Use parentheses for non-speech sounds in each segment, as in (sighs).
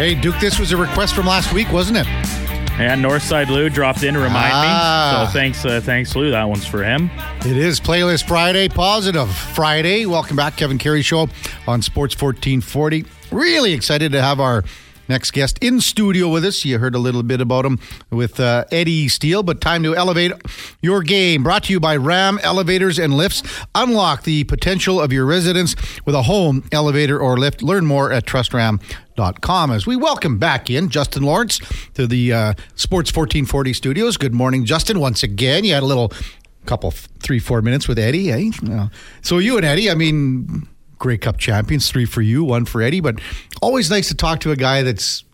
Hey, Duke, this was a request from last week, wasn't it? And Northside Lou dropped in to remind Ah. me. So thanks, uh, thanks Lou. That one's for him. It is Playlist Friday, Positive Friday. Welcome back, Kevin Karius Show on Sports 1440. Really excited to have our next guest in studio with us. You heard a little bit about him with uh, Eddie Steele, but time to elevate your game. Brought to you by Ram Elevators and Lifts. Unlock the potential of your residence with a home elevator or lift. Learn more at trustram.com. As we welcome back in Justin Lawrence to the uh, Sports 1440 studios. Good morning, Justin, once again. You had a little couple, three, four minutes with Eddie, eh? So you and Eddie, I mean, Grey Cup champions, three for you, one for Eddie, but always nice to talk to a guy that's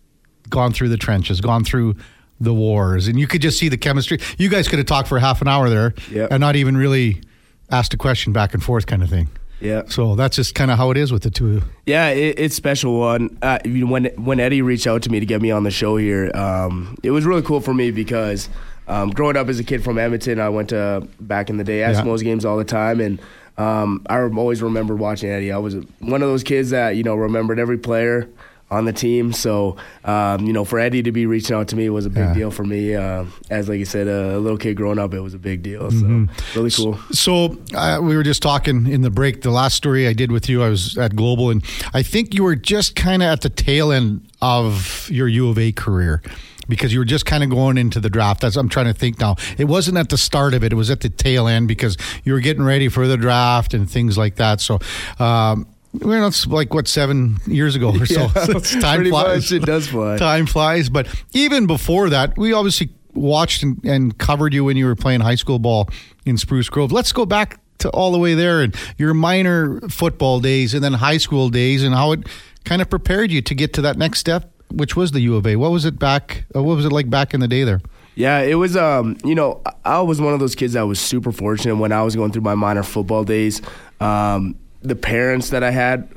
gone through the trenches, gone through the wars, and you could just see the chemistry. You guys could have talked for half an hour there Yep. and not even really asked a question back and forth kind of thing. Yeah. So that's just kind of how it is with the two. Yeah, it, it's special one. Uh, when when Eddie reached out to me to get me on the show here, um, it was really cool for me because um, growing up as a kid from Edmonton, I went to back in the day Eskimos games all the time, and um, I always remember watching Eddie. I was one of those kids that you know remembered every player on the team. So um, you know, for Eddie to be reaching out to me was a big Yeah. deal for me. Uh, as like you said, a little kid growing up, it was a big deal. So Mm-hmm. really cool. So uh, we were just talking in the break. The last story I did with you, I was at Global, and I think you were just kind of at the tail end of your U of A career because you were just kind of going into the draft. That's I'm trying to think now. It wasn't at the start of it; it was at the tail end because you were getting ready for the draft and things like that. So. Um, we're not like what seven years ago or so. (laughs) Yeah, (laughs) time flies. much, it does fly. (laughs) Time flies. But even before that, we obviously watched and, and covered you when you were playing high school ball in Spruce Grove. Let's go back to all the way there and your minor football days and then high school days and how it kind of prepared you to get to that next step, which was the U of A. What was it back? uh, What was it like back in the day there? Yeah, it was. Um, you know, I- was one of those kids that was super fortunate when I was going through my minor football days. Um, the parents that I had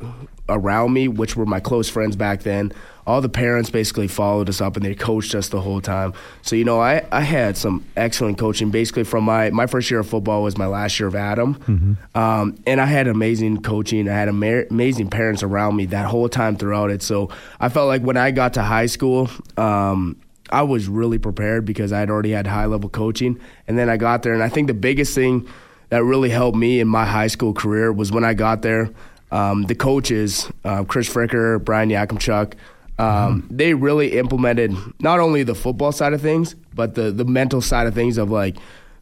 around me, which were my close friends back then, all the parents basically followed us up and they coached us the whole time. So you know, I, I had some excellent coaching. Basically, from my my first year of football was my last year of Atom, um, and I had amazing coaching. I had ama- amazing parents around me that whole time throughout it. So I felt like when I got to high school. Um, I was really prepared because I had already had high level coaching. And then I got there, and I think the biggest thing that really helped me in my high school career was when I got there. Um, the coaches, uh, Chris Fricker, Brian Yakimchuk, um, they really implemented not only the football side of things, but the the mental side of things of like,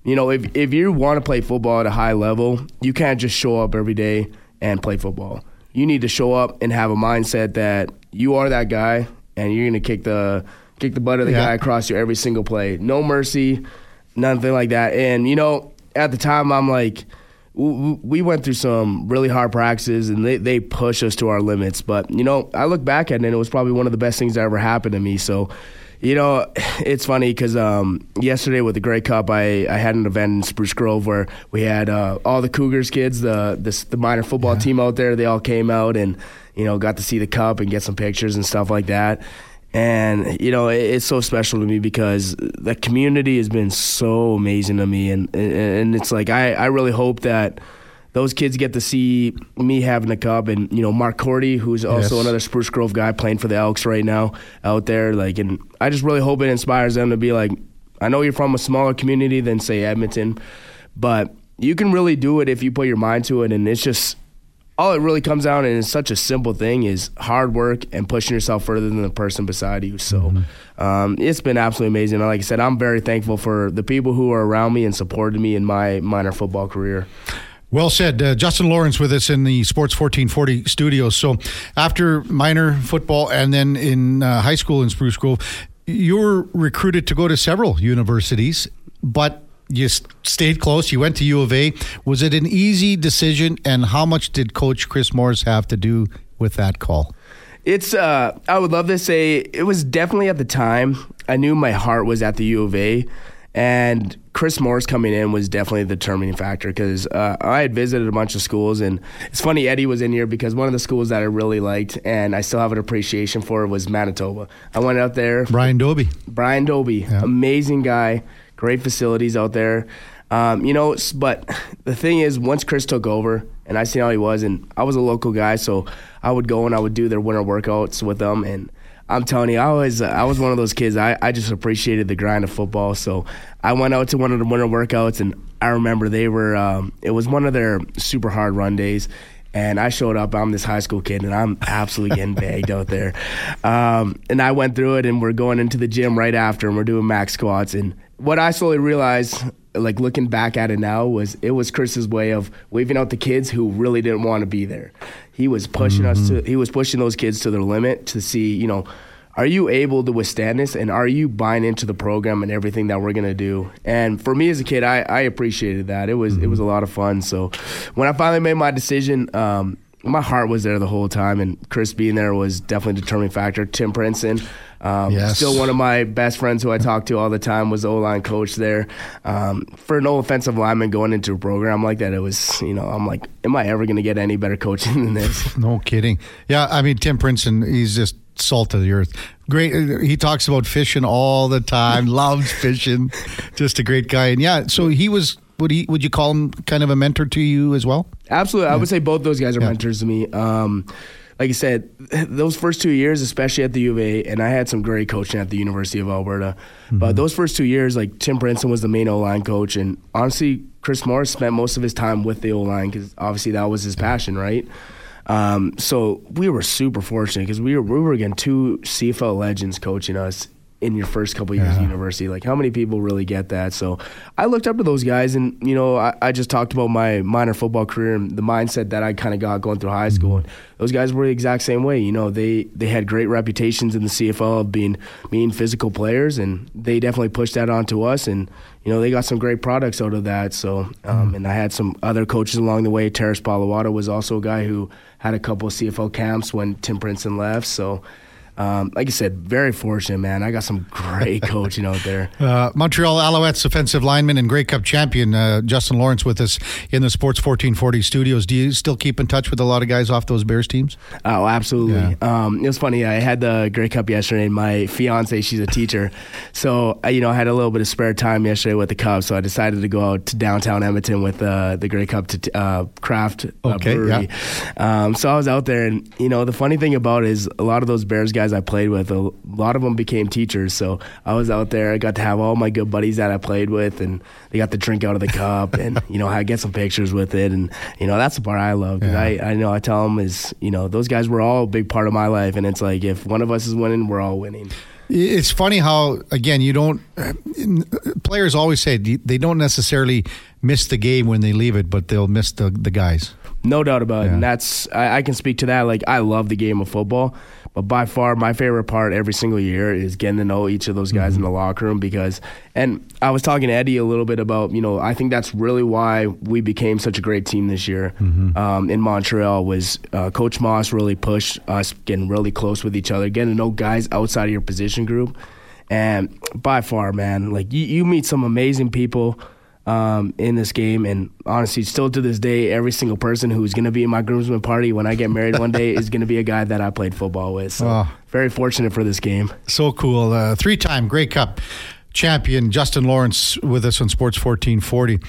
you know, if if you want to play football at a high level, you can't just show up every day and play football. You need to show up and have a mindset that you are that guy, and you're gonna kick the kick the butt of the Yeah. guy across you every single play. No mercy, nothing like that. And you know, at the time, I'm like, we went through some really hard practices, and they they push us to our limits. But you know, I look back at it, and it was probably one of the best things that ever happened to me. So. You know, (sighs) it's funny because um, yesterday with the Grey Cup, I, I had an event in Spruce Grove where we had uh, all the Cougars kids, the the, the minor football team out there. They all came out and you know got to see the cup and get some pictures and stuff like that. And you know, it's so special to me because the community has been so amazing to me, and and, it's like I, I really hope that those kids get to see me having a cup, and you know, Mark Korte, who's also Yes. another Spruce Grove guy playing for the Elks right now out there, like, and I just really hope it inspires them to be like, I know you're from a smaller community than say Edmonton, but you can really do it if you put your mind to it, and it's just all it really comes down and it's such a simple thing is hard work and pushing yourself further than the person beside you. So um, it's been absolutely amazing. And like I said, I'm very thankful for the people who are around me and supported me in my minor football career. Well said. Uh, Justin Lawrence with us in the Sports 1440 studios. So, after minor football and then in uh, high school in Spruce Grove, you were recruited to go to several universities, but you stayed close. You went to U of A. Was it an easy decision, and how much did Coach Chris Morris have to do with that call? It's uh I would love to say it was definitely at the time I knew my heart was at the U of A and Chris Morris coming in was definitely the determining factor because uh, I had visited a bunch of schools and it's funny Eddie was in here because one of the schools that I really liked and I still have an appreciation for was Manitoba. I went out there Brian Dobie. Brian Dobie, amazing guy, great facilities out there. Um, you know, but the thing is, once Chris took over and I seen how he was, and I was a local guy, so I would go and I would do their winter workouts with them, and I'm telling you, I was I was one of those kids. I, I just appreciated the grind of football. So I went out to one of the winter workouts, and I remember they were. Um, it was one of their super hard run days, and I showed up. I'm this high school kid, and I'm absolutely getting bagged out there. (laughs) Um, and I went through it, and we're going into the gym right after, and we're doing max squats. And what I slowly realized, like looking back at it now, was it was Chris's way of waving out the kids who really didn't want to be there. He was pushing mm-hmm. us to. He was pushing those kids to their limit to see, you know. Are you able to withstand this, and are you buying into the program and everything that we're gonna do? And for me as a kid, I, I appreciated that. It was mm-hmm. it was a lot of fun. So when I finally made my decision, um, my heart was there the whole time, and Chris being there was definitely a determining factor. Tim Prinsen, um, yes. Still one of my best friends who I talk to all the time was the O line coach there. Um, for no offensive lineman going into a program like that, it was, you know, I'm like, am I ever going to get any better coaching than this? (laughs) no kidding. Yeah, I mean, Tim Prinsen, he's just salt of the earth. Great. He talks about fishing all the time, (laughs) loves fishing. Just a great guy. And yeah, so he was would he would you call him kind of a mentor to you as well? Absolutely. Yeah. I would say both those guys are yeah. mentors to me. Um, like I said, those first two years, especially at the U of A, and I had some great coaching at the University of Alberta. Mm-hmm. But those first two years, like Tim Prinsen was the main O line coach, and honestly, Chris Morris spent most of his time with the O line because obviously that was his passion, right? Um, so we were super fortunate because we were we were getting two CFL legends coaching us in your first couple years yeah. of university. Like, how many people really get that? So, I looked up to those guys, and you know, I, I just talked about my minor football career and the mindset that I kind of got going through high school. Mm-hmm. And those guys were the exact same way. You know, they they had great reputations in the CFL of being mean physical players, and they definitely pushed that onto us. And you know, they got some great products out of that. So, um, mm-hmm. and I had some other coaches along the way. Terrace Palawata was also a guy who had a couple of CFL camps when Tim Prinsen left. So um, like I said, very fortunate, man. I got some great (laughs) coaching out there. Uh, Montreal Alouettes offensive lineman and Grey Cup champion uh, Justin Lawrence with us in the Sports 1440 studios. Do you still keep in touch with a lot of guys off those Bears teams? Oh, absolutely. Yeah. Um, it was funny. I had the Grey Cup yesterday. My fiance, she's a teacher, so you know I had a little bit of spare time yesterday with the Cubs, so I decided to go out to downtown Edmonton with uh, the Grey Cup to uh, craft uh, okay, brewery. Yeah. Um, so I was out there, and you know the funny thing about it is a lot of those Bears guys guys I played with, a lot of them became teachers. So I was out there. I got to have all my good buddies that I played with, and they got to drink out of the cup, and (laughs) you know, I get some pictures with it, and you know, that's the part I love yeah. I I know I tell them is you know those guys were all a big part of my life, and it's like if one of us is winning, we're all winning. It's funny how again you don't. Uh, players always say they don't necessarily miss the game when they leave it, but they'll miss the the guys. No doubt about yeah. it. And that's I, I, can speak to that. Like I love the game of football, but by far my favorite part every single year is getting to know each of those guys mm-hmm. in the locker room because and I was talking to Eddie a little bit about, you know, I think that's really why we became such a great team this year mm-hmm. um, in Montreal was uh, Coach Maas really pushed us getting really close with each other, getting to know guys outside of your position group. And by far, man, like you, you meet some amazing people um, in this game. And honestly, still to this day, every single person who's going to be in my groomsmen party when I get married one day is going to be a guy that I played football with. So oh. very fortunate for this game. So cool. Uh, Three time Grey Cup champion Justin Lawrence with us on Sports 1440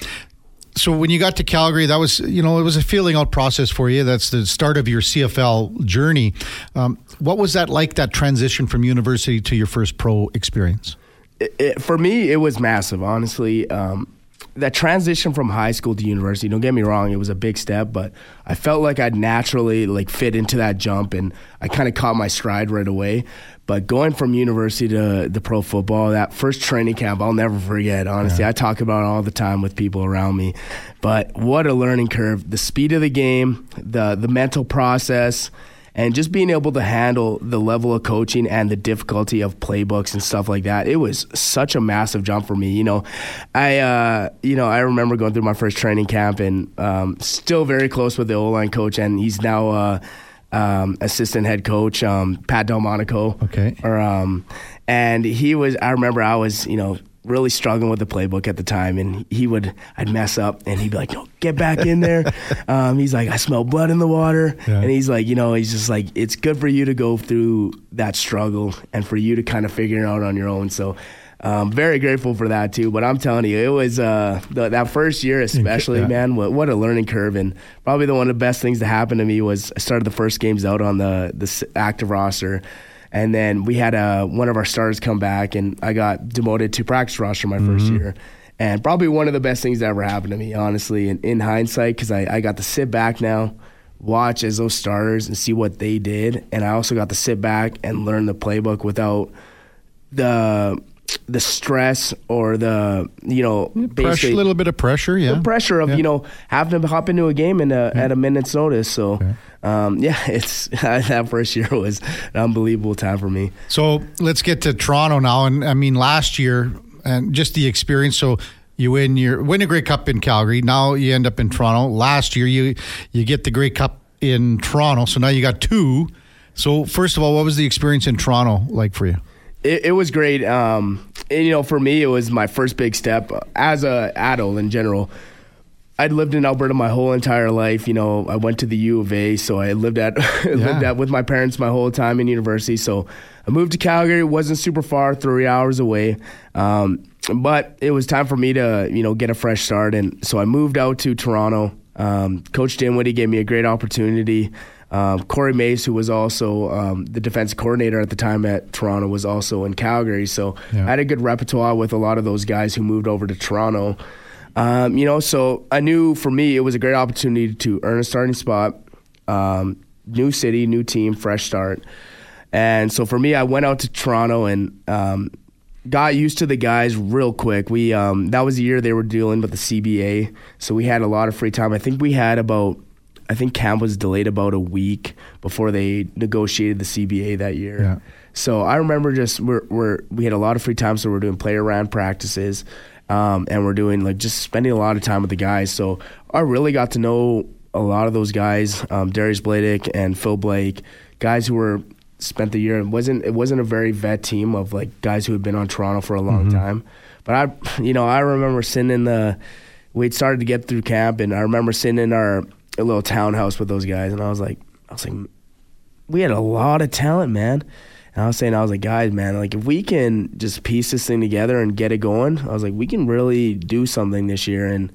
so when you got to Calgary, that was you know it was a feeling out process for you. That's the start of your CFL journey. Um, what was that like? That transition from university to your first pro experience? It, it, for me, it was massive. Honestly, um, that transition from high school to university don't get me wrong it was a big step but i felt like i'd naturally like fit into that jump and i kind of caught my stride right away. But going from university to the pro football that first training camp i'll never forget honestly. Yeah. i talk about it all the time with people around me. But what a learning curve. The speed of the game the the mental process and just being able to handle the level of coaching and the difficulty of playbooks and stuff like that it was such a massive jump for me you know. I uh, you know i remember going through my first training camp and um, still very close with the o-line coach and he's now uh, um, assistant head coach um, Pat DelMonaco. Okay. Or um, and he was i remember i was you know really struggling with the playbook at the time, and he would I'd mess up, and he'd be like, "No, get back in there." (laughs) um, he's like, "I smell blood in the water," yeah. and he's like, you know, he's just like, it's good for you to go through that struggle and for you to kind of figure it out on your own. So. Um, very grateful for that too. But I'm telling you, it was uh, the, that first year, (laughs) especially, yeah. man. What, what, a learning curve, and probably the one of the best things to happen to me was I started the first games out on the the active roster, And then we had uh, one of our stars come back, and I got demoted to practice roster my first year. And probably one of the best things that ever happened to me, honestly, in, in hindsight, because I, I got to sit back now, watch as those starters and see what they did. And I also got to sit back and learn the playbook without the the stress or the you know Pressure, a little bit of pressure, yeah. the pressure of Yeah. you know having to hop into a game in a, at a minute's notice. So, um, (laughs) yeah, it's (laughs) that first year was an unbelievable time for me. So let's get to Toronto now. And I mean, last year and just the experience. So you win your win a Grey Cup in Calgary. Now you end up in Toronto. Last year you you get the Grey Cup in Toronto. So now you got two. So first of all, what was the experience in Toronto like for you? It, it was great. Um, and, you know, for me, it was my first big step as a adult in general. I'd lived in Alberta my whole entire life. You know, I went to the U of A, so I lived at (laughs) lived at with my parents my whole time in university. So I moved to Calgary. It wasn't super far, three hours away. Um, but it was time for me to you know get a fresh start, and so I moved out to Toronto. Um, Coach Dinwiddie gave me a great opportunity. Um, Corey Mace, who was also um, the defense coordinator at the time at Toronto, was also in Calgary. So Yeah. I had a good repertoire with a lot of those guys who moved over to Toronto. Um, you know, so I knew for me it was a great opportunity to earn a starting spot. Um, new city, new team, fresh start. And so for me, I went out to Toronto and um, got used to the guys real quick. We um, that was the year they were dealing with the CBA, so we had a lot of free time. I think we had about, I think camp was delayed about a week before they negotiated the CBA that year. Yeah. So I remember just we're, we're we had a lot of free time, so we're doing play around practices, um, and we're doing like just spending a lot of time with the guys. So I really got to know a lot of those guys, um, Darius Bladek and Phil Blake, guys who were spent the year. It wasn't it wasn't a very vet team of like guys who had been on Toronto for a long time. But I, you know, I remember sitting in the we'd started to get through camp, and I remember sitting in our little townhouse with those guys, and I was like, I was like, we had a lot of talent, man. And I was saying, I was like, guys, man, like if we can just piece this thing together and get it going, I was like, we can really do something this year. And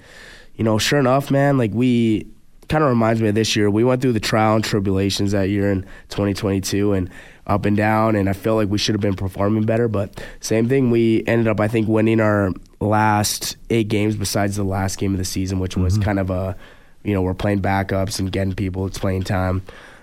you know, sure enough, man, like we kind of reminds me of this year. We went through the trial and tribulations that year in 2022 and up and down, and I feel like we should have been performing better. But same thing, we ended up, I think, winning our last eight games besides the last game of the season, which was mm-hmm. kind of a, you know, we're playing backups and getting people it's playing time.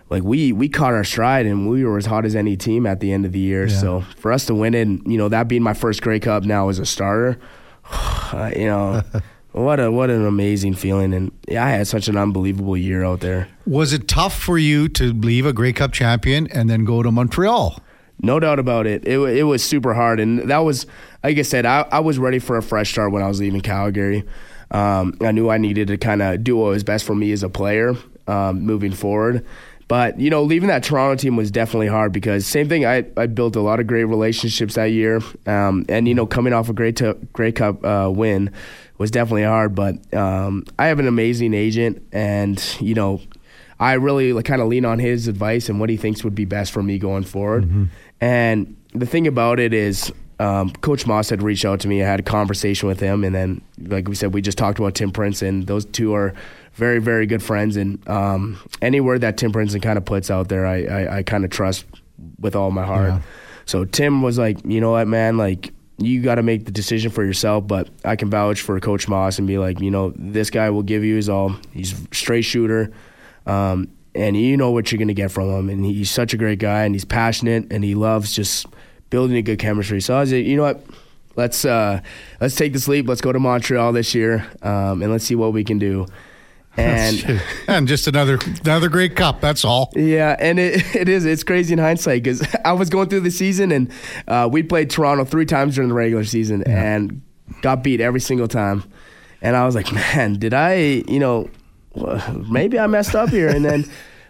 Like we we caught our stride and we were as hot as any team at the end of the year. Yeah. So for us to win it, and, you know, that being my first Grey Cup now as a starter, (sighs) uh, you know, (laughs) what a what an amazing feeling. And yeah, I had such an unbelievable year out there. Was it tough for you to leave a Grey Cup champion and then go to Montreal? No doubt about it. It, it was super hard. And that was, like I said, I, I was ready for a fresh start when I was leaving Calgary. Um, I knew I needed to kind of do what was best for me as a player um, moving forward. But, you know, leaving that Toronto team was definitely hard because same thing, I, I built a lot of great relationships that year. Um, and, you know, coming off a great, to, Grey Cup uh, win was definitely hard. But um, I have an amazing agent and, you know, I really like, kind of lean on his advice and what he thinks would be best for me going forward. And the thing about it is, um, Coach Maas had reached out to me. I had a conversation with him, and then, like we said, we just talked about Tim Prince, and those two are very, very good friends. And um, any word that Tim Prince kind of puts out there, I, I, I kind of trust with all my heart. Yeah. So Tim was like, you know what, man, like you got to make the decision for yourself, but I can vouch for Coach Maas and be like, you know, this guy will give you his all. He's a straight shooter, um, and you know what you're gonna get from him. And he's such a great guy, and he's passionate, and he loves just building a good chemistry. So I was like, you know what, let's uh, let's take this leap. Let's go to Montreal this year, um, and let's see what we can do. (laughs) And and just another another Grey Cup. That's all. yeah, and it, (laughs) it is. It's crazy in hindsight because (laughs) I was going through the season and uh, we played Toronto three times during the regular season and got beat every single time. And I was like, man, did I, you know, maybe I messed up here. And then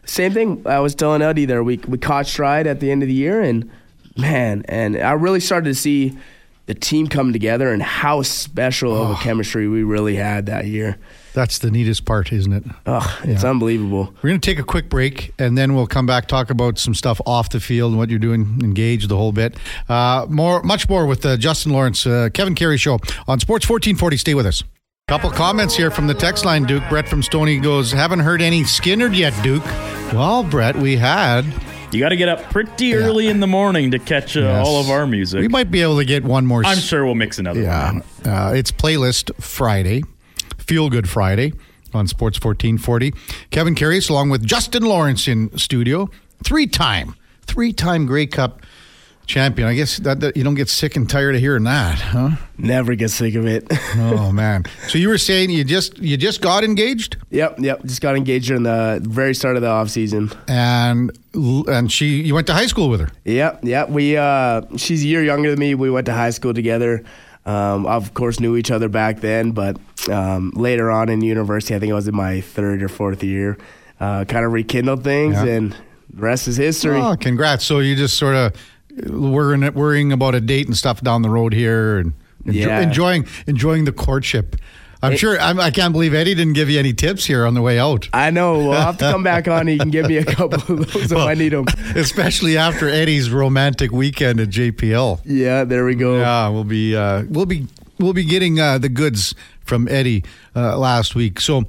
same thing, I was telling Eddie there, we, we caught stride at the end of the year and man, and I really started to see the team come together and how special of a chemistry we really had that year. That's the neatest part, isn't it? Oh, it's Yeah. unbelievable. We're going to take a quick break and then we'll come back talk about some stuff off the field and what you're doing, engage the whole bit. Uh, more, much more with uh, Justin Lawrence, uh, Kevin Karius show on Sports 1440. Stay with us. Couple comments here from the text line, Duke. Brett from Stony goes, haven't heard any Skinner yet, Duke. Well, Brett, we had You got to get up pretty early in the morning to catch uh, Yes. all of our music. We might be able to get one more. I'm s- sure we'll mix another Yeah, one. uh, it's playlist Friday, Feel Good Friday on Sports 1440. Kevin Karius along with Justin Lawrence in studio, three time, three time Grey Cup champion. I guess that, that you don't get sick and tired of hearing that, huh? Never get sick of it. (laughs) Oh man! So you were saying you just you just got engaged, yep, yep. Just got engaged in the very start of the off season. and and she you went to high school with her. Yep, yep. We uh, she's a year younger than me. We went to high school together. Um, of course, knew each other back then, but um, later on in university, I think I was in my third or fourth year, uh, kind of rekindled things, Yeah. and the rest is history. Oh, congrats! So you just sort of worrying worrying about a date and stuff down the road here, and enjo- Yeah. enjoying enjoying the courtship. I'm It- sure. I'm, I can't believe Eddie didn't give you any tips here on the way out. I know. We'll have to come back on. You can give me a couple of those if I need them. (laughs) Especially after Eddie's romantic weekend at JPL. Yeah, there we go. Yeah, we'll be uh, we'll be we'll be getting uh, the goods from Eddie uh, last week. So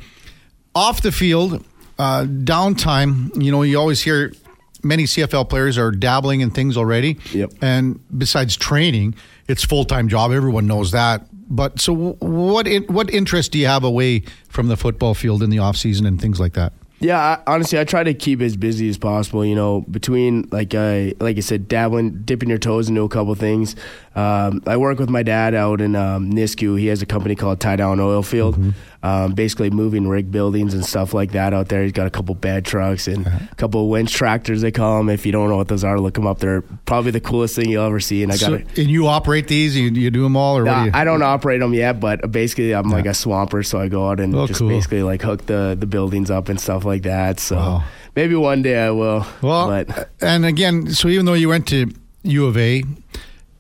off the field, uh, downtime. You know, you always hear many CFL players are dabbling in things already. Yep. And besides training, it's full time job. Everyone knows that. But so, what in, what interest do you have away from the football field in the off season and things like that? Yeah, I, honestly, I try to keep as busy as possible. You know, between like I like I said, dabbling, dipping your toes into a couple things. Um, I work with my dad out in um, Nisku. He has a company called Tie Down Oil Field, um, basically moving rig buildings and stuff like that out there. He's got a couple bed trucks and a couple of winch tractors. They call them. If you don't know what those are, look them up. They're probably the coolest thing you'll ever see. And I got So, and you operate these? You, you do them all, or what do you? I don't operate them yet, but basically I'm like a swamper, so I go out and Oh, just cool. basically like hook the the buildings up and stuff like that. So Wow. maybe one day I will. Well, but and again, so even though you went to U of A,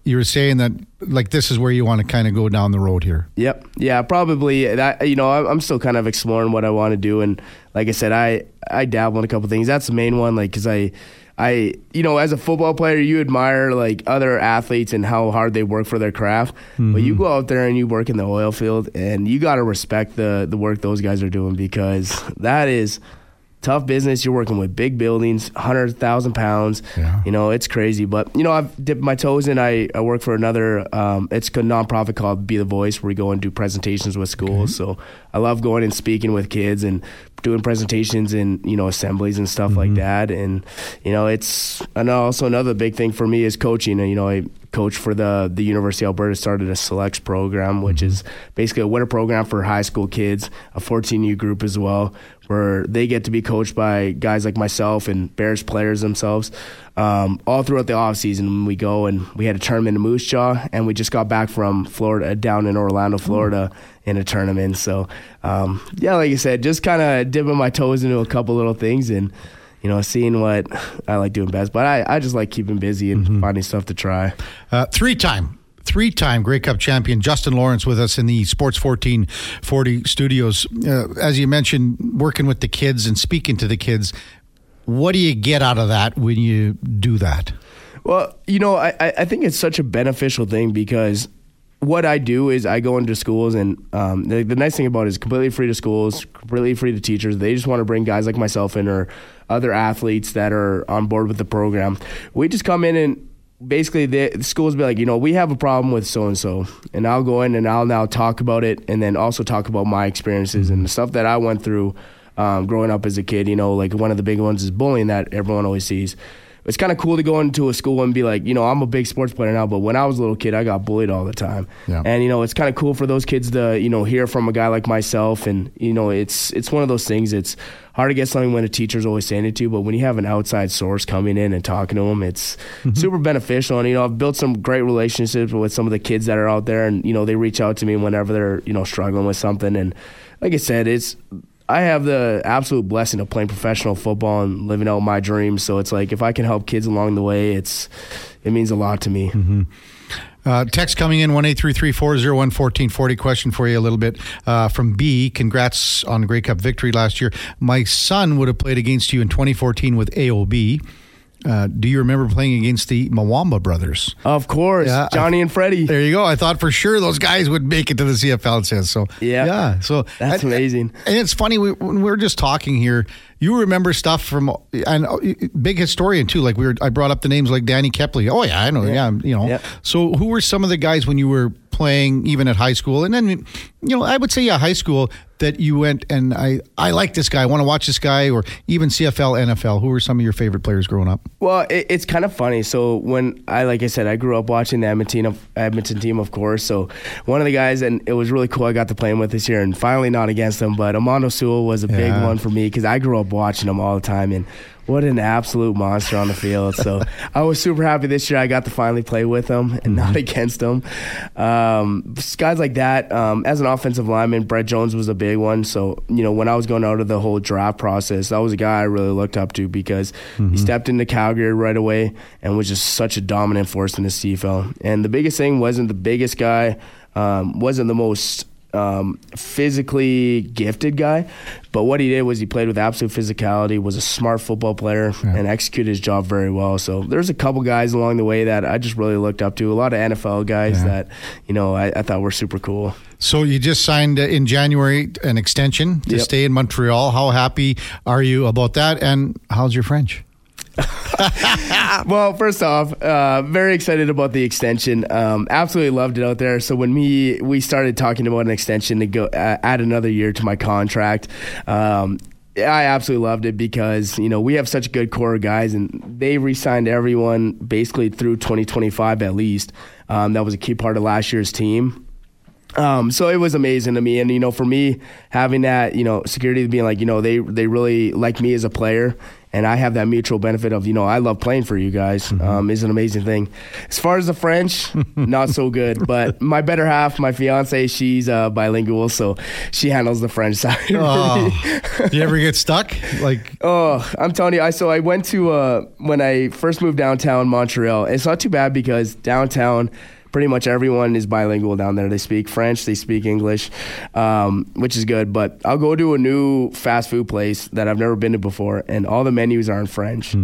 you were saying that like this is where you want to kind of go down the road here. Yep. Yeah, probably that you know, I'm still kind of exploring what I want to do and like I said I I dabble in a couple things. That's the main one like cuz I I you know, as a football player, you admire like other athletes and how hard they work for their craft. But you mm-hmm. go out there and you work in the oil field and you got to respect the the work those guys are doing because that is tough business. You're working with big buildings, hundred thousand pounds. Yeah. You know, it's crazy. But you know, I've dipped my toes in. I, I work for another. Um, it's a nonprofit called Be the Voice, where we go and do presentations with schools. So I love going and speaking with kids and doing presentations in you know assemblies and stuff like that. And you know, it's and also another big thing for me is coaching. You know, I coach for the the University of Alberta started a selects program, which is basically a winter program for high school kids, a 14U group as well, where they get to be coached by guys like myself and Bears players themselves. Um, all throughout the off season, we go and we had a tournament in Moose Jaw, and we just got back from Florida, down in Orlando, Florida, in a tournament. So, um, yeah, like I said, just kind of dipping my toes into a couple little things and. You know, seeing what I like doing best, but I, I just like keeping busy and finding stuff to try. Uh, three time, three time Grey Cup champion Justin Lawrence with us in the Sports 1440 studios. Uh, as you mentioned, working with the kids and speaking to the kids. What do you get out of that when you do that? Well, you know, I, I think it's such a beneficial thing because what I do is I go into schools, and um, the, the nice thing about it is completely free to schools, completely free to teachers. They just want to bring guys like myself in or other athletes that are on board with the program. We just come in and basically the, schools be like, you know, we have a problem with so and so, and I'll go in and I'll now talk about it, and then also talk about my experiences and the stuff that I went through um, growing up as a kid. You know, like one of the big ones is bullying that everyone always sees. It's kind of cool to go into a school and be like, you know, I'm a big sports player now, but when I was a little kid, I got bullied all the time. Yeah. And you know, it's kind of cool for those kids to, you know, hear from a guy like myself. And you know, it's it's one of those things. It's hard to get something when a teacher's always saying it to you, but when you have an outside source coming in and talking to them, it's mm-hmm. super beneficial. And you know, I've built some great relationships with some of the kids that are out there, and you know, they reach out to me whenever they're you know struggling with something. And like I said, it's I have the absolute blessing of playing professional football and living out my dreams. So it's like if I can help kids along the way, it's it means a lot to me. Uh, text coming in one eight three three four zero one fourteen forty. Question for you a little bit uh, from B. Congrats on the Grey Cup victory last year. My son would have played against you in 2014 with AOB. Uh, do you remember playing against the Mwamba brothers? Of course, Yeah, I- Johnny and Freddie. There you go. I thought for sure those guys would make it to the CFL. It says so. Yeah. yeah. So That's and- amazing. And it's funny we, when we were just talking here. You remember stuff from and uh, big historian too. Like we were, I brought up the names like Danny Kepley. Oh yeah, I know. Yeah, you know. Yeah. So who were some of the guys when you were playing even at high school? And then you know, I would say yeah, high school that you went and I I like this guy. I want to watch this guy, or even CFL, NFL. Who were some of your favorite players growing up? Well, it, it's kind of funny. So when I, like I said, I grew up watching the Edmonton, Edmonton team, of course. So one of the guys, and it was really cool. I got to play him with this year, and finally not against him. But Almondo Sewell was a big one for me because I grew up watching him all the time, and what an absolute monster on the field. So (laughs) I was super happy this year. I got to finally play with him and not against him. Um, guys like that. Um, as an offensive lineman, Brett Jones was a big one. So you know when I was going out of the whole draft process, that was a guy I really looked up to because he stepped into Calgary right away and was just such a dominant force in the CFL. And the biggest thing wasn't the biggest guy, um, wasn't the most um, physically gifted guy, but what he did was he played with absolute physicality, was a smart football player, and executed his job very well. So there's a couple guys along the way that I just really looked up to. A lot of NFL guys Yeah. that you know I, I thought were super cool. So you just signed uh, in January an extension to Yep. stay in Montreal. How happy are you about that? And how's your French? (laughs) Well, first off, uh, very excited about the extension. Um, absolutely loved it out there. So when me we started talking about an extension to go uh, add another year to my contract. Um, I absolutely loved it because you know we have such a good core of guys, and they re-signed everyone basically through 2025 at least. Um, that was a key part of last year's team. Um, so it was amazing to me, and you know, for me having that, you know, security being like, you know, they they really like me as a player, and I have that mutual benefit of, you know, I love playing for you guys. Um, is an amazing thing. As far as the French, (laughs) not so good, but my better half, my fiance, she's uh, bilingual, so she handles the French (laughs) side. Oh, do you ever get stuck? Like, (laughs) Oh, I'm telling you, I so I went to uh, when I first moved downtown Montreal. It's not too bad because downtown, pretty much everyone is bilingual down there. They speak French, they speak English, um, which is good. But I'll go to a new fast food place that I've never been to before, and all the menus are in French.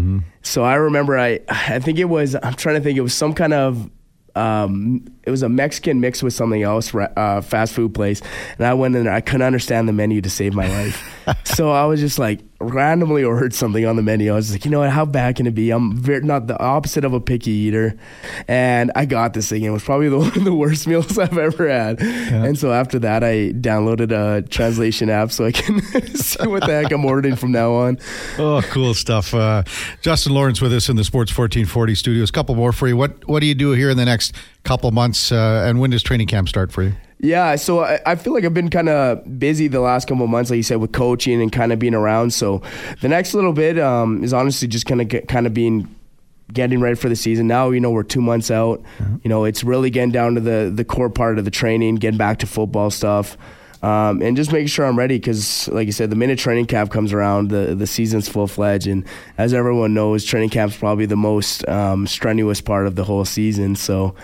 So I remember, I I think it was I'm trying to think, it was some kind of um, it was a Mexican mixed with something else, uh, fast food place. And I went in there. I couldn't understand the menu to save my life. (laughs) so I was just like randomly ordered something on the menu. I was like, you know what? How bad can it be? I'm very, not the opposite of a picky eater, and I got this thing. It was probably (laughs) the, one of the worst meals (laughs) I've ever had. And so after that, I downloaded a translation app so I can (laughs) see what the heck I'm ordering from now on. oh, cool stuff. Uh, Justin Lawrence with us in the Sports 1440 studios. A couple more for you. What What do you do here in the next couple months? Uh, and when does training camp start for you? Yeah, so I, I feel like I've been kind of busy the last couple of months, like you said, with coaching and kind of being around. So the next little bit um, is honestly just kind of kind of being getting ready for the season. Now you know we're two months out. You know it's really getting down to the the core part of the training, getting back to football stuff. Um, and just making sure I'm ready because, like you said, the minute training camp comes around, the, the season's full fledged. And as everyone knows, training camp's probably the most um, strenuous part of the whole season. So,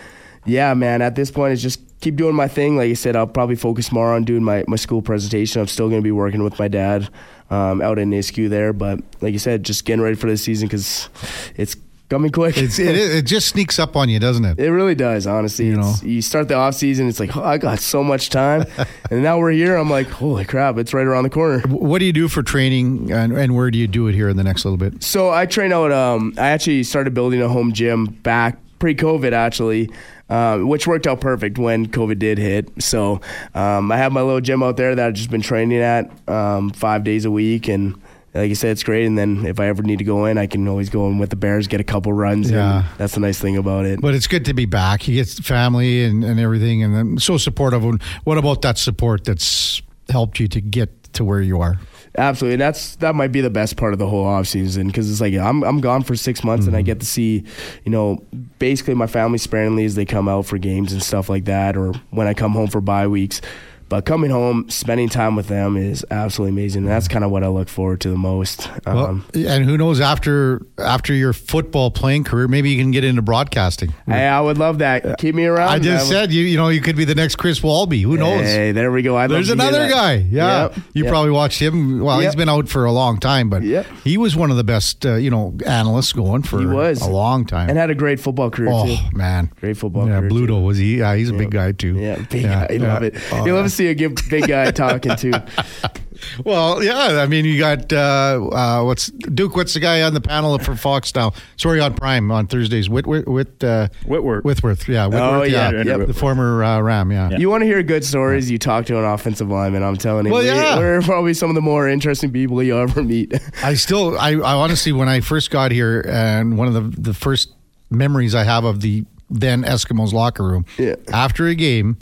yeah, man, at this point, it's just keep doing my thing. Like I said, I'll probably focus more on doing my, my school presentation. I'm still going to be working with my dad um, out in Nisku there. But like you said, just getting ready for this season because it's coming quick. It's, it, (laughs) it just sneaks up on you, doesn't it? It really does, honestly. You You, know. you start the off season, it's like, oh, I got so much time, (laughs) and now we're here. I'm like, holy crap, it's right around the corner. What do you do for training, and, and where do you do it here in the next little bit? So I train out. Um, I actually started building a home gym back pre-COVID, actually, um, which worked out perfect when COVID did hit. So um, I have my little gym out there that I've just been training at um, five days a week, and like you said, it's great. And then if I ever need to go in, I can always go in with the Bears, get a couple runs. Yeah. that's the nice thing about it. But it's good to be back. You get family and, and everything, and I'm so supportive. And what about that support that's helped you to get to where you are? Absolutely, and that's that might be the best part of the whole off season because it's like I'm I'm gone for six months and I mm-hmm. get to see, you know, basically my family sparingly as they come out for games and stuff like that, or when I come home for bye weeks. But coming home, spending time with them is absolutely amazing. And that's kind of what I look forward to the most. Well, Um, and who knows after after your football playing career, maybe you can get into broadcasting. hey, I would love that. Keep me around. I just would- said you you know you could be the next Chris Walby. Who knows? Hey, there we go. I'd There's another guy. Yeah, Yep, you yep. probably watched him. Well, he's been out for a long time, but Yep. he was one of the best, uh, you know, analysts going for He was a long time. and had a great football career oh too. man, Great football Yeah, career, Bluto too. was he? Yeah, he's a big guy too. Yeah, big Yeah, guy. I love it. Oh, you love yeah. to see a good big guy talking to. (laughs) Well, yeah. I mean, you got uh, uh, what's Duke? What's the guy on the panel for Fox now? Sorry, on Prime on Thursdays. Whit, Whit, Whit, uh, Whitworth. Whitworth. Yeah, Whitworth. Oh, yeah, yeah, yep. the former uh, Ram. Yeah. Yeah. You want to hear good stories? You talk to an offensive lineman. I'm telling you, Well, we, yeah. we're probably some of the more interesting people you ever meet. I still, I, I honestly, when I first got here, and one of the the first memories I have of the then Eskimos locker room, Yeah. after a game,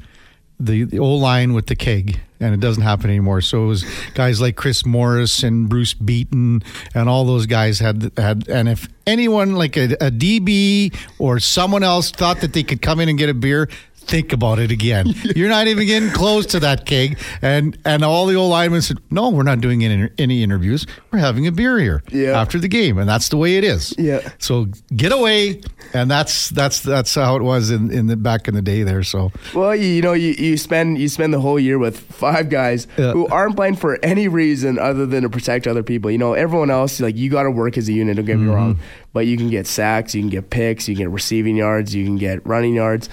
the, the old line with the keg, and it doesn't happen anymore. So it was guys like Chris Morris and Bruce Beaton, and all those guys had had. And if anyone like a, a DB or someone else thought that they could come in and get a beer. Think about it again. (laughs) You're not even getting close to that keg, and and all the old linemen said, "No, we're not doing any, any interviews. We're having a beer here Yeah. after the game, and that's the way it is." Yeah. So get away, and that's that's that's how it was in in the back in the day there. So well, you, you know, you, you spend you spend the whole year with five guys Yeah. who aren't playing for any reason other than to protect other people. You know, everyone else like you got to work as a unit. Don't get Mm-hmm. me wrong, but you can get sacks, you can get picks, you can get receiving yards, you can get running yards.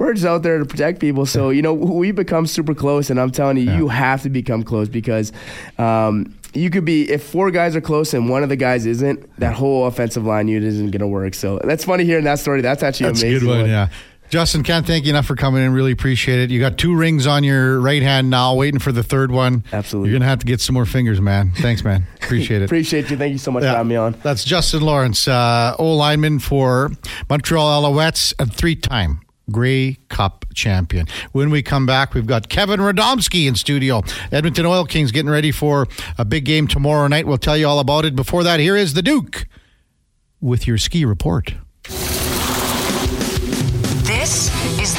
We're just out there to protect people. So, you know, we become super close, and I'm telling you, you have to become close because um, you could be, if four guys are close and one of the guys isn't, that whole offensive line unit isn't going to work. So that's funny hearing that story. That's actually that's a amazing. good one. Yeah. Justin, can't thank you enough for coming in. Really appreciate it. You got two rings on your right hand now, waiting for the third one. Absolutely. You're gonna have to get some more fingers, man. Thanks, man. (laughs) Appreciate it. Appreciate you. Thank you so much Yeah. for having me on. That's Justin Lawrence, uh, O lineman for Montreal Alouettes, a three-time Grey Cup champion. When we come back, we've got Kevin Radomski in studio. Edmonton Oil Kings getting ready for a big game tomorrow night. We'll tell you all about it. Before that, here is the Duke with your ski report.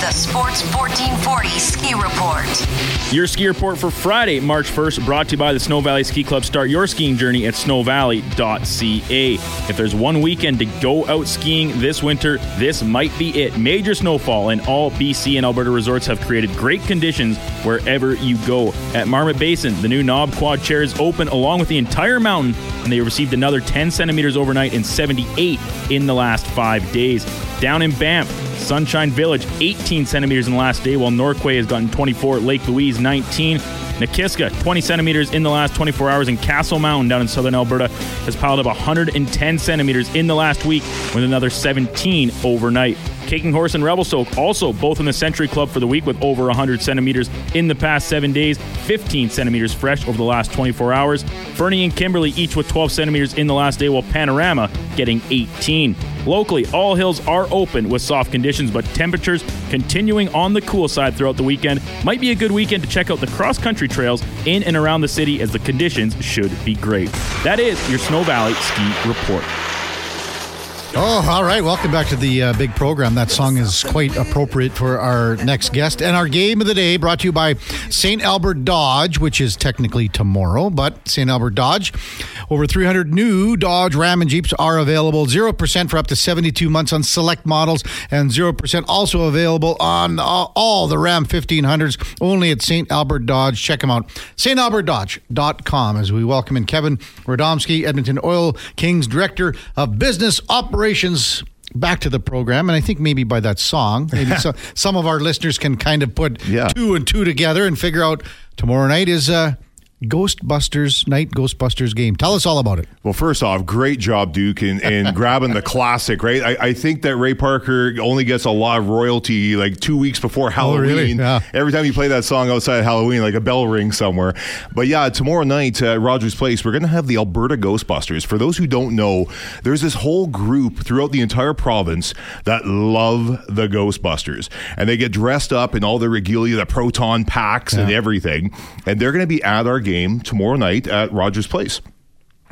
The Sports 1440 Ski Report. Your ski report for Friday, March 1st, brought to you by the Snow Valley Ski Club. Start your skiing journey at snowvalley.ca. If there's one weekend to go out skiing this winter, this might be it. Major snowfall and all BC and Alberta resorts have created great conditions wherever you go. At Marmot Basin, the new knob quad chair is open along with the entire mountain, and they received another 10 centimeters overnight and 78 in the last five days. Down in Banff, Sunshine Village, 18 centimeters in the last day, while Norquay has gotten 24, Lake Louise, 19. Nakiska, 20 centimeters in the last 24 hours, and Castle Mountain down in southern Alberta has piled up 110 centimeters in the last week with another 17 overnight. Kicking Horse and Revelstoke also both in the Century Club for the week with over 100 centimeters in the past seven days, 15 centimeters fresh over the last 24 hours. Fernie and Kimberley each with 12 centimeters in the last day, while Panorama getting 18. Locally, all hills are open with soft conditions, but temperatures continuing on the cool side throughout the weekend. Might be a good weekend to check out the cross country trails in and around the city as the conditions should be great. That is your Snow Valley Ski Report. Oh, all right. Welcome back to the uh, big program. That song is quite appropriate for our next guest. And our game of the day brought to you by St. Albert Dodge, which is technically tomorrow, but St. Albert Dodge. Over 300 new Dodge Ram and Jeeps are available. 0% for up to 72 months on select models, and 0% also available on all, all the Ram 1500s, only at St. Albert Dodge. Check them out. StAlbertDodge.com as we welcome in Kevin Radomski, Edmonton Oil Kings Director of Business Operations. Back to the program, and I think maybe by that song, maybe (laughs) so, some of our listeners can kind of put Yeah. two and two together and figure out tomorrow night is uh, Ghostbusters night, Ghostbusters game. Tell us all about it. Well, first off, great job, Duke, in, in (laughs) grabbing the classic, right? I, I think that Ray Parker only gets a lot of royalty like two weeks before oh, Halloween. Oh, really? Yeah. Every time you play that song outside of Halloween, like a bell rings somewhere. But yeah, tomorrow night at Rogers Place, we're going to have the Alberta Ghostbusters. For those who don't know, there's this whole group throughout the entire province that love the Ghostbusters. And they get dressed up in all their regalia, the proton packs and everything. And they're going to be at our game tomorrow night at Rogers Place.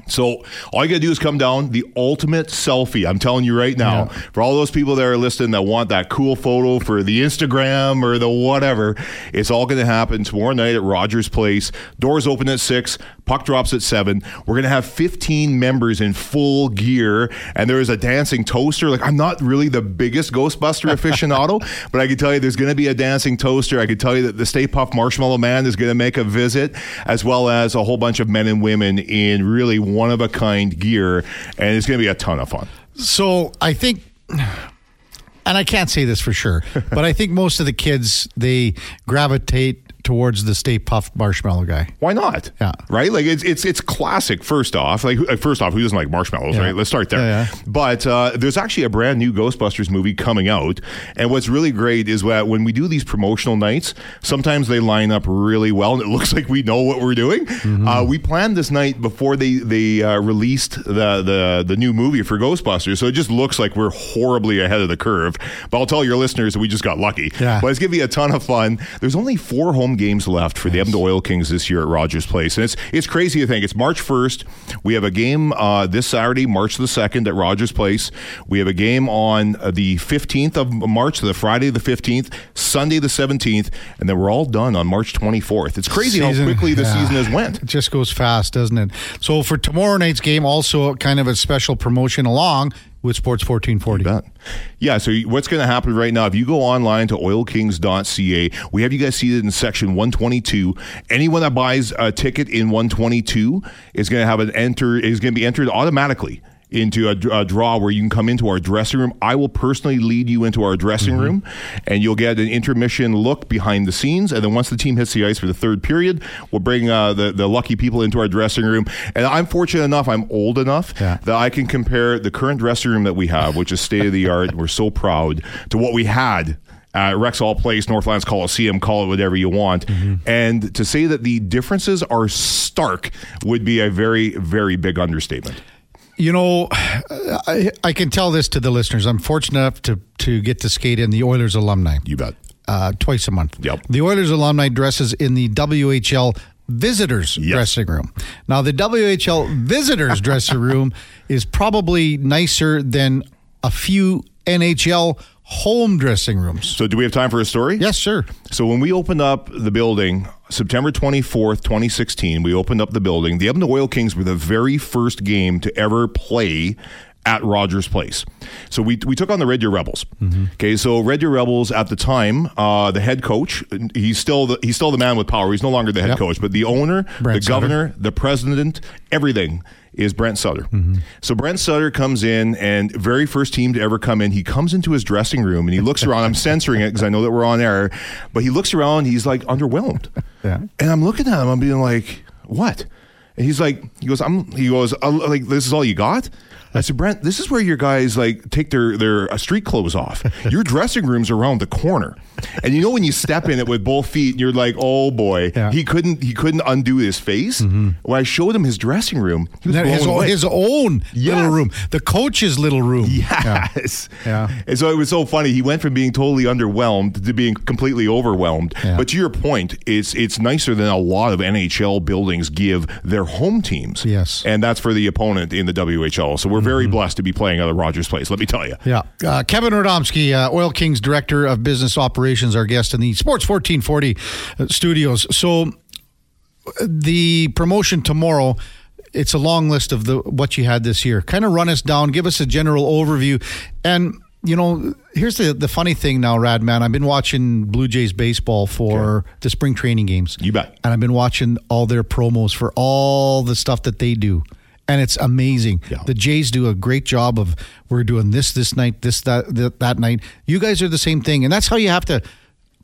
So all you gotta do is come down. The ultimate selfie. I'm telling you right now, for all those people that are listening that want that cool photo for the Instagram or the whatever, it's all gonna happen tomorrow night at Rogers Place. Doors open at six. Puck drops at seven. We're gonna have 15 members in full gear, and there is a dancing toaster. Like I'm not really the biggest Ghostbuster aficionado, (laughs) but I can tell you there's gonna be a dancing toaster. I can tell you that the Stay Puft Marshmallow Man is gonna make a visit, as well as a whole bunch of men and women in really one of a kind gear, and it's going to be a ton of fun. So I think, and I can't say this for sure, (laughs) but I think most of the kids they gravitate towards the Stay Puft Marshmallow guy. Why not? Yeah. Right? Like it's it's it's classic. First off, like uh, first off, who doesn't like marshmallows? Yeah. Right. Let's start there. Yeah, yeah. But uh, there's actually a brand new Ghostbusters movie coming out, and what's really great is that when we do these promotional nights, sometimes they line up really well, and it (laughs) looks like we know what we're doing. Mm-hmm. Uh, we planned this night before they they uh, released the the the new movie for Ghostbusters, so it just looks like we're horribly ahead of the curve. But I'll tell your listeners that we just got lucky. Yeah. But it's going to be a ton of fun. There's only four home games left for the Edmonton Oil Kings this year at Rogers Place, and it's it's crazy to think. It's March 1st. We have a game uh, this Saturday, March the 2nd at Rogers Place. We have a game on uh, the 15th of March, the Friday the 15th, Sunday the 17th, and then we're all done on March 24th. It's crazy Season- how quickly the yeah. season has went. It just goes fast, doesn't it? So for tomorrow night's game, also kind of a special promotion along with Sports 1440. Yeah, so what's going to happen right now, if you go online to oilkings.ca, we have you guys seated in section 122. Anyone that buys a ticket in 122 is going to have an enter, is going to be entered automatically into a, a draw where you can come into our dressing room. I will personally lead you into our dressing room and you'll get an intermission look behind the scenes. And then once the team hits the ice for the third period, we'll bring uh, the, the lucky people into our dressing room. And I'm fortunate enough, I'm old enough Yeah. that I can compare the current dressing room that we have, which is state of the art. We're so proud to what we had. Uh, Rexall Place, Northlands Coliseum, call it whatever you want. And to say that the differences are stark would be a very, very big understatement. You know, (sighs) I, I can tell this to the listeners. I'm fortunate enough to, to get to skate in the Oilers alumni. You bet. uh, twice a month. Yep. The Oilers alumni dresses in the WHL visitors Yep. dressing room. Now, the WHL visitors (laughs) dressing room is probably nicer than a few NHL home dressing rooms. So, do we have time for a story? Yes, sir. So when we opened up the building, September 24th, 2016, we opened up the building. The Edmonton Oil Kings were the very first game to ever play at Rogers Place. So we, we took on the Red Deer Rebels. Okay, so Red Deer Rebels at the time, uh, the head coach, he's still the, he's still the man with power. He's no longer the head Yep. coach, but the owner, Brent the governor, the president, everything is Brent Sutter. So Brent Sutter comes in, and very first team to ever come in, he comes into his dressing room and he looks around. I'm censoring it because I know that we're on air, but he looks around. He's like underwhelmed, Yeah. and I'm looking at him. I'm being like, "What?" And he's like, "He goes, I'm." He goes, "Like this is all you got." I said, Brent, this is where your guys like take their their uh, street clothes off. (laughs) Your dressing room's around the corner, and you know when you step in it with both feet, you're like, "Oh boy." Yeah. He couldn't he couldn't undo his face. When I showed him his dressing room, he was His, away. his own Yes. little room, the coach's little room. (laughs) Yes. Yeah. And so it was so funny. He went from being totally underwhelmed to being completely overwhelmed. Yeah. But to your point, it's it's nicer than a lot of NHL buildings give their home teams. Yes. And that's for the opponent in the WHL. So we're very blessed to be playing of Rogers Place. Let me tell you. Yeah. Uh, Kevin Radomski, uh, Oil Kings Director of Business Operations, our guest in the Sports 1440 uh, studios. So uh, the promotion tomorrow, it's a long list of the what you had this year. Kind of run us down, give us a general overview. And, you know, here's the, the funny thing now, Rad Man. I've been watching Blue Jays baseball for the spring training games. You bet. And I've been watching all their promos for all the stuff that they do. And it's amazing. Yeah. The Jays do a great job of we're doing this this night, this that that, that night. You guys are the same thing, and that's how you have to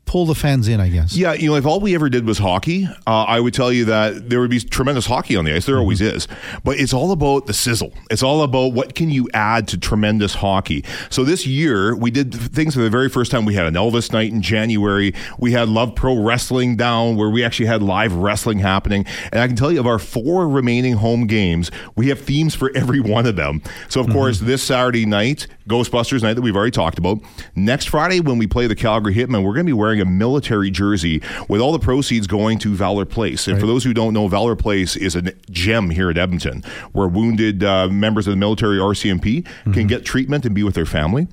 pull the fans in, I guess. Yeah, you know, if all we ever did was hockey, uh, I would tell you that there would be tremendous hockey on the ice. There always is. But it's all about the sizzle. It's all about what can you add to tremendous hockey. So this year, we did things for the very first time. We had an Elvis night in January. We had Love Pro Wrestling down where we actually had live wrestling happening. And I can tell you of our four remaining home games, we have themes for (laughs) every one of them. So, of course, this Saturday night, Ghostbusters night that we've already talked about. Next Friday, when we play the Calgary Hitmen, we're going to be wearing a military jersey with all the proceeds going to Valor Place. And for those who don't know, Valor Place is a gem here at Edmonton where wounded uh, members of the military RCMP can get treatment and be with their family.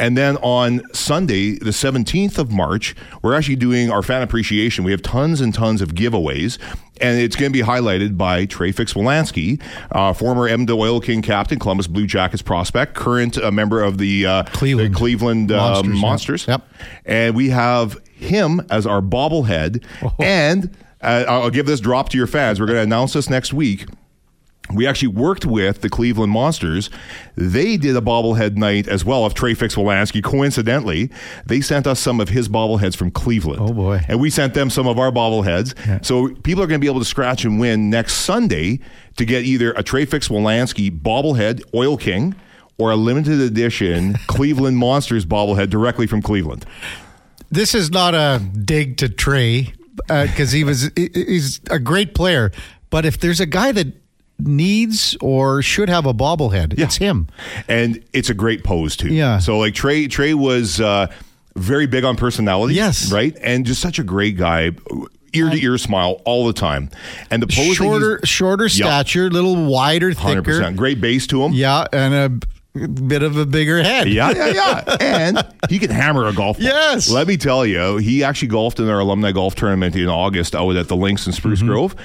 And then on Sunday, the 17th of March, we're actually doing our fan appreciation. We have tons and tons of giveaways. And it's going to be highlighted by Trey Fix-Wolansky, uh, former Edmonton Oil King captain, Columbus Blue Jackets prospect, current uh, member of the uh, Cleveland. the Cleveland uh, Monsters, Monsters. yep. And we have him as our bobblehead. Oh. And uh, I'll give this drop to your fans. We're going to announce this next week we actually worked with the Cleveland Monsters. They did a bobblehead night as well of Trey Fix-Wolansky. Coincidentally, they sent us some of his bobbleheads from Cleveland. Oh, boy. And we sent them some of our bobbleheads. So people are going to be able to scratch and win next Sunday to get either a Trey Fix-Wolansky bobblehead Oil King or a limited edition (laughs) Cleveland Monsters bobblehead directly from Cleveland. This is not a dig to Trey uh, because he was he's a great player. But if there's a guy that needs or should have a bobblehead, it's him. and it's a great pose too. Yeah. So like Trey, Trey was uh, very big on personality. Yes. right, and just such a great guy, ear to ear smile all the time, and the pose Shorter, shorter stature, little wider, thicker. percent great base to him. Yeah, and a bit of a bigger head. Yeah, yeah, yeah. (laughs) and he can hammer a golf ball. Yes. Let me tell you, he actually golfed in our alumni golf tournament in August out at the Links in Spruce Grove.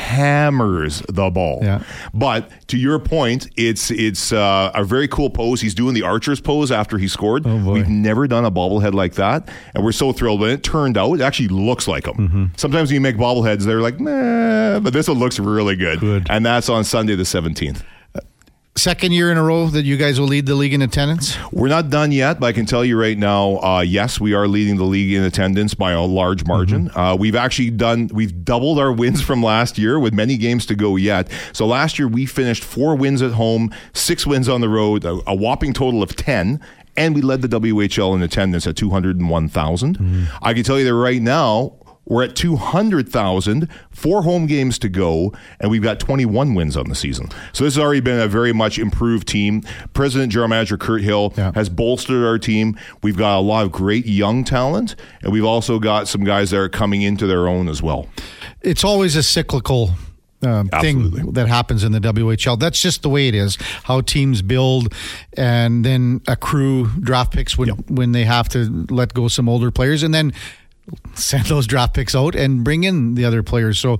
Hammers the ball. Yeah. But to your point, it's it's uh, a very cool pose. He's doing the archer's pose after he scored. Oh. We've never done a bobblehead like that, and we're so thrilled. When it turned out, it actually looks like him. Mm-hmm. Sometimes when you make bobbleheads, they're like, nah, but this one looks really good. Good. And that's on Sunday the seventeenth. Second year in a row that you guys will lead the league in attendance. We're not done yet, but I can tell you right now, uh, yes, we are leading the league in attendance by a large margin. Uh, we've actually done, we've doubled our wins from last year with many games to go yet. So last year we finished four wins at home, six wins on the road, a, a whopping total of 10. And we led the WHL in attendance at 201,000. I can tell you that right now, we're at 200,000, four home games to go, and we've got 21 wins on the season. So this has already been a very much improved team. President General Manager Kirt Hill Yeah. has bolstered our team. We've got a lot of great young talent, and we've also got some guys that are coming into their own as well. It's always a cyclical. Um, thing that happens in the WHL. That's just the way it is. How teams build and then accrue draft picks when when they have to let go some older players, and then send those draft picks out and bring in the other players. So,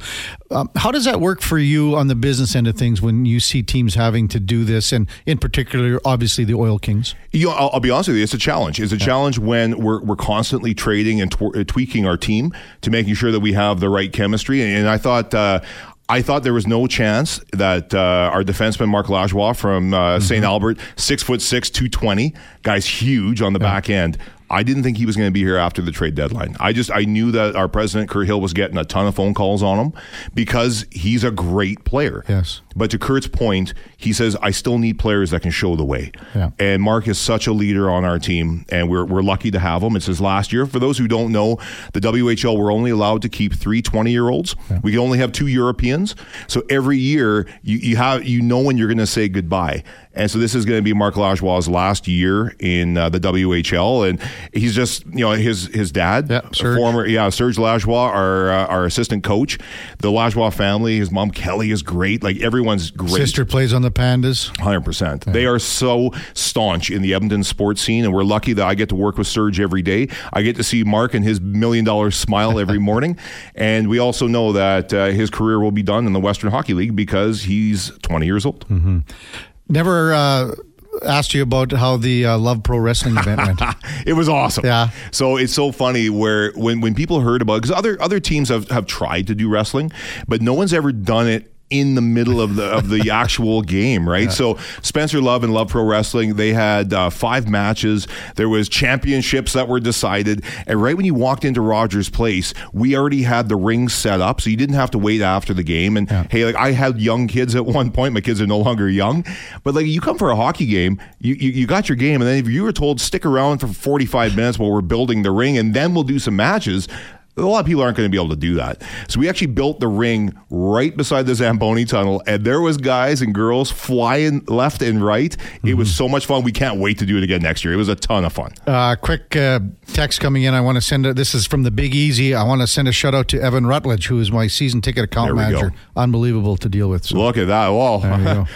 um, how does that work for you on the business end of things when you see teams having to do this, and in particular, obviously the Oil Kings? You know, I'll, I'll be honest with you. It's a challenge. It's a challenge when we're, we're constantly trading and tw- uh, tweaking our team to making sure that we have the right chemistry. And, and I thought. Uh, I thought there was no chance that uh, our defenseman Mark Lajoie from uh, St. Albert, six foot six, two twenty, guy's huge on the back end. I didn't think he was going to be here after the trade deadline. I just I knew that our president Kirt Hill was getting a ton of phone calls on him because he's a great player. Yes. But to Kirt's point, he says I still need players that can show the way. Yeah. And Mark is such a leader on our team, and we're, we're lucky to have him. It's his last year. For those who don't know, the WHL, we're only allowed to keep three 20 year olds. We can only have two Europeans. So every year, you, you have you know when you're going to say goodbye. And so this is going to be Mark Lajoie's last year in uh, the WHL. And he's just, you know, his his dad, Yeah, Serge. former, yeah, Serge Lajoie, our, uh, our assistant coach. The Lajoie family, his mom Kelly is great. Like everyone's great. Sister plays on the Pandas. Hundred percent. They are so staunch in the Edmonton sports scene, and we're lucky that I get to work with Serge every day. I get to see Mark and his million dollar smile every (laughs) morning, and we also know that uh, his career will be done in the Western Hockey League because he's twenty years old. Never uh, asked you about how the uh, Love Pro Wrestling event went. (laughs) It was awesome. Yeah. So it's so funny where when when people heard about because other other teams have have tried to do wrestling, but no one's ever done it in the middle of the of the (laughs) actual game, right? So Spencer Love and Love Pro Wrestling, they had uh, five matches. There was championships that were decided, and right when you walked into Rogers Place, we already had the ring set up, so you didn't have to wait after the game. And hey, like I had young kids at one point. My kids are no longer young, but like you come for a hockey game, you you, you got your game, and then if you were told stick around for forty five minutes while we're building the ring, and then we'll do some matches. A lot of people aren't going to be able to do that. So we actually built the ring right beside the Zamboni tunnel, and there was guys and girls flying left and right. It was so much fun. We can't wait to do it again next year. It was a ton of fun. Uh, quick uh, text coming in. I want to send a, this is from the Big Easy. I want to send a shout out to Evan Rutledge, who is my season ticket account manager. go. Unbelievable to deal with. So, Look at that. Well.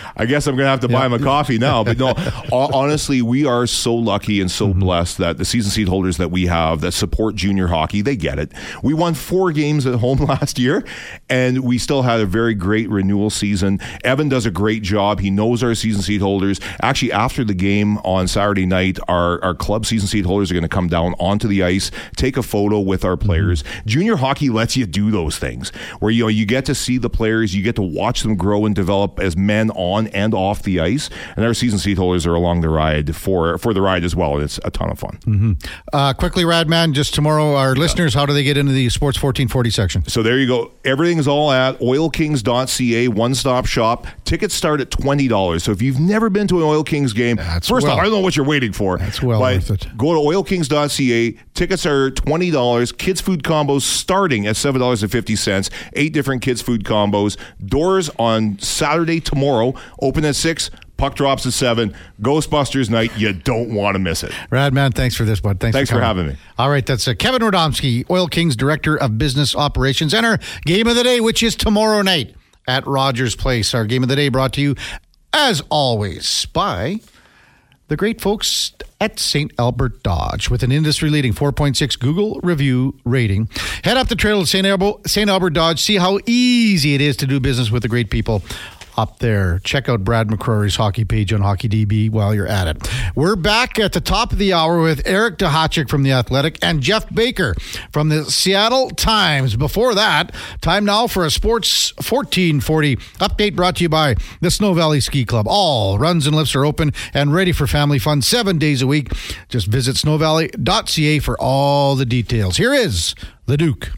(laughs) I guess I'm going to have to buy Yeah. him a coffee now. But no, (laughs) honestly, we are so lucky and Mm-hmm. so blessed that the season seat holders that we have that support junior hockey, they get it. We won four games at home (laughs) last year, and we still had a very great renewal season. Evan does a great job. He knows our season seat holders. Actually, after the game on Saturday night, our, our club season seat holders are going to come down onto the ice, take a photo with our players. Junior hockey lets you do those things where you know you get to see the players, you get to watch them grow and develop as men on and off the ice. And our season seat holders are along the ride for for the ride as well, and it's a ton of fun. uh, quickly, Radman, just tomorrow, our listeners, how do they get into the Sports 1440 section? So there you go. Everything is all at oilkings.ca, one stop shop. Tickets start at $20. So if you've never been to an Oil Kings game, That's first well- off, I don't know what you're waiting for. That's well worth it. Go to oilkings.ca. Tickets are $20. Kids food combos starting at $7.50. Eight different kids food combos. Doors on Saturday tomorrow, open at 6. Puck drops at 7. Ghostbusters night. You don't want to miss it. Radman, thanks for this, bud. Thanks, Thanks for coming. having me. All right, that's uh, Kevin Radomski, Oil Kings Director of Business Operations, and our game of the day, which is tomorrow night at Rogers Place. Our game of the day brought to you, as always, by the great folks at St. Albert Dodge with an industry leading 4.6 Google review rating. Head up the trail to St. Albert, St. Albert Dodge, see how easy it is to do business with the great people up there. Check out Brad McCrory's hockey page on HockeyDB while you're at it. We're back at the top of the hour with Eric Duhatschek from The Athletic and Geoff Baker from the Seattle Times. Before that, time now for a Sports 1440 update brought to you by the Snow Valley Ski Club. All runs and lifts are open and ready for family fun seven days a week. Just visit snowvalley.ca for all the details. Here is the Duke.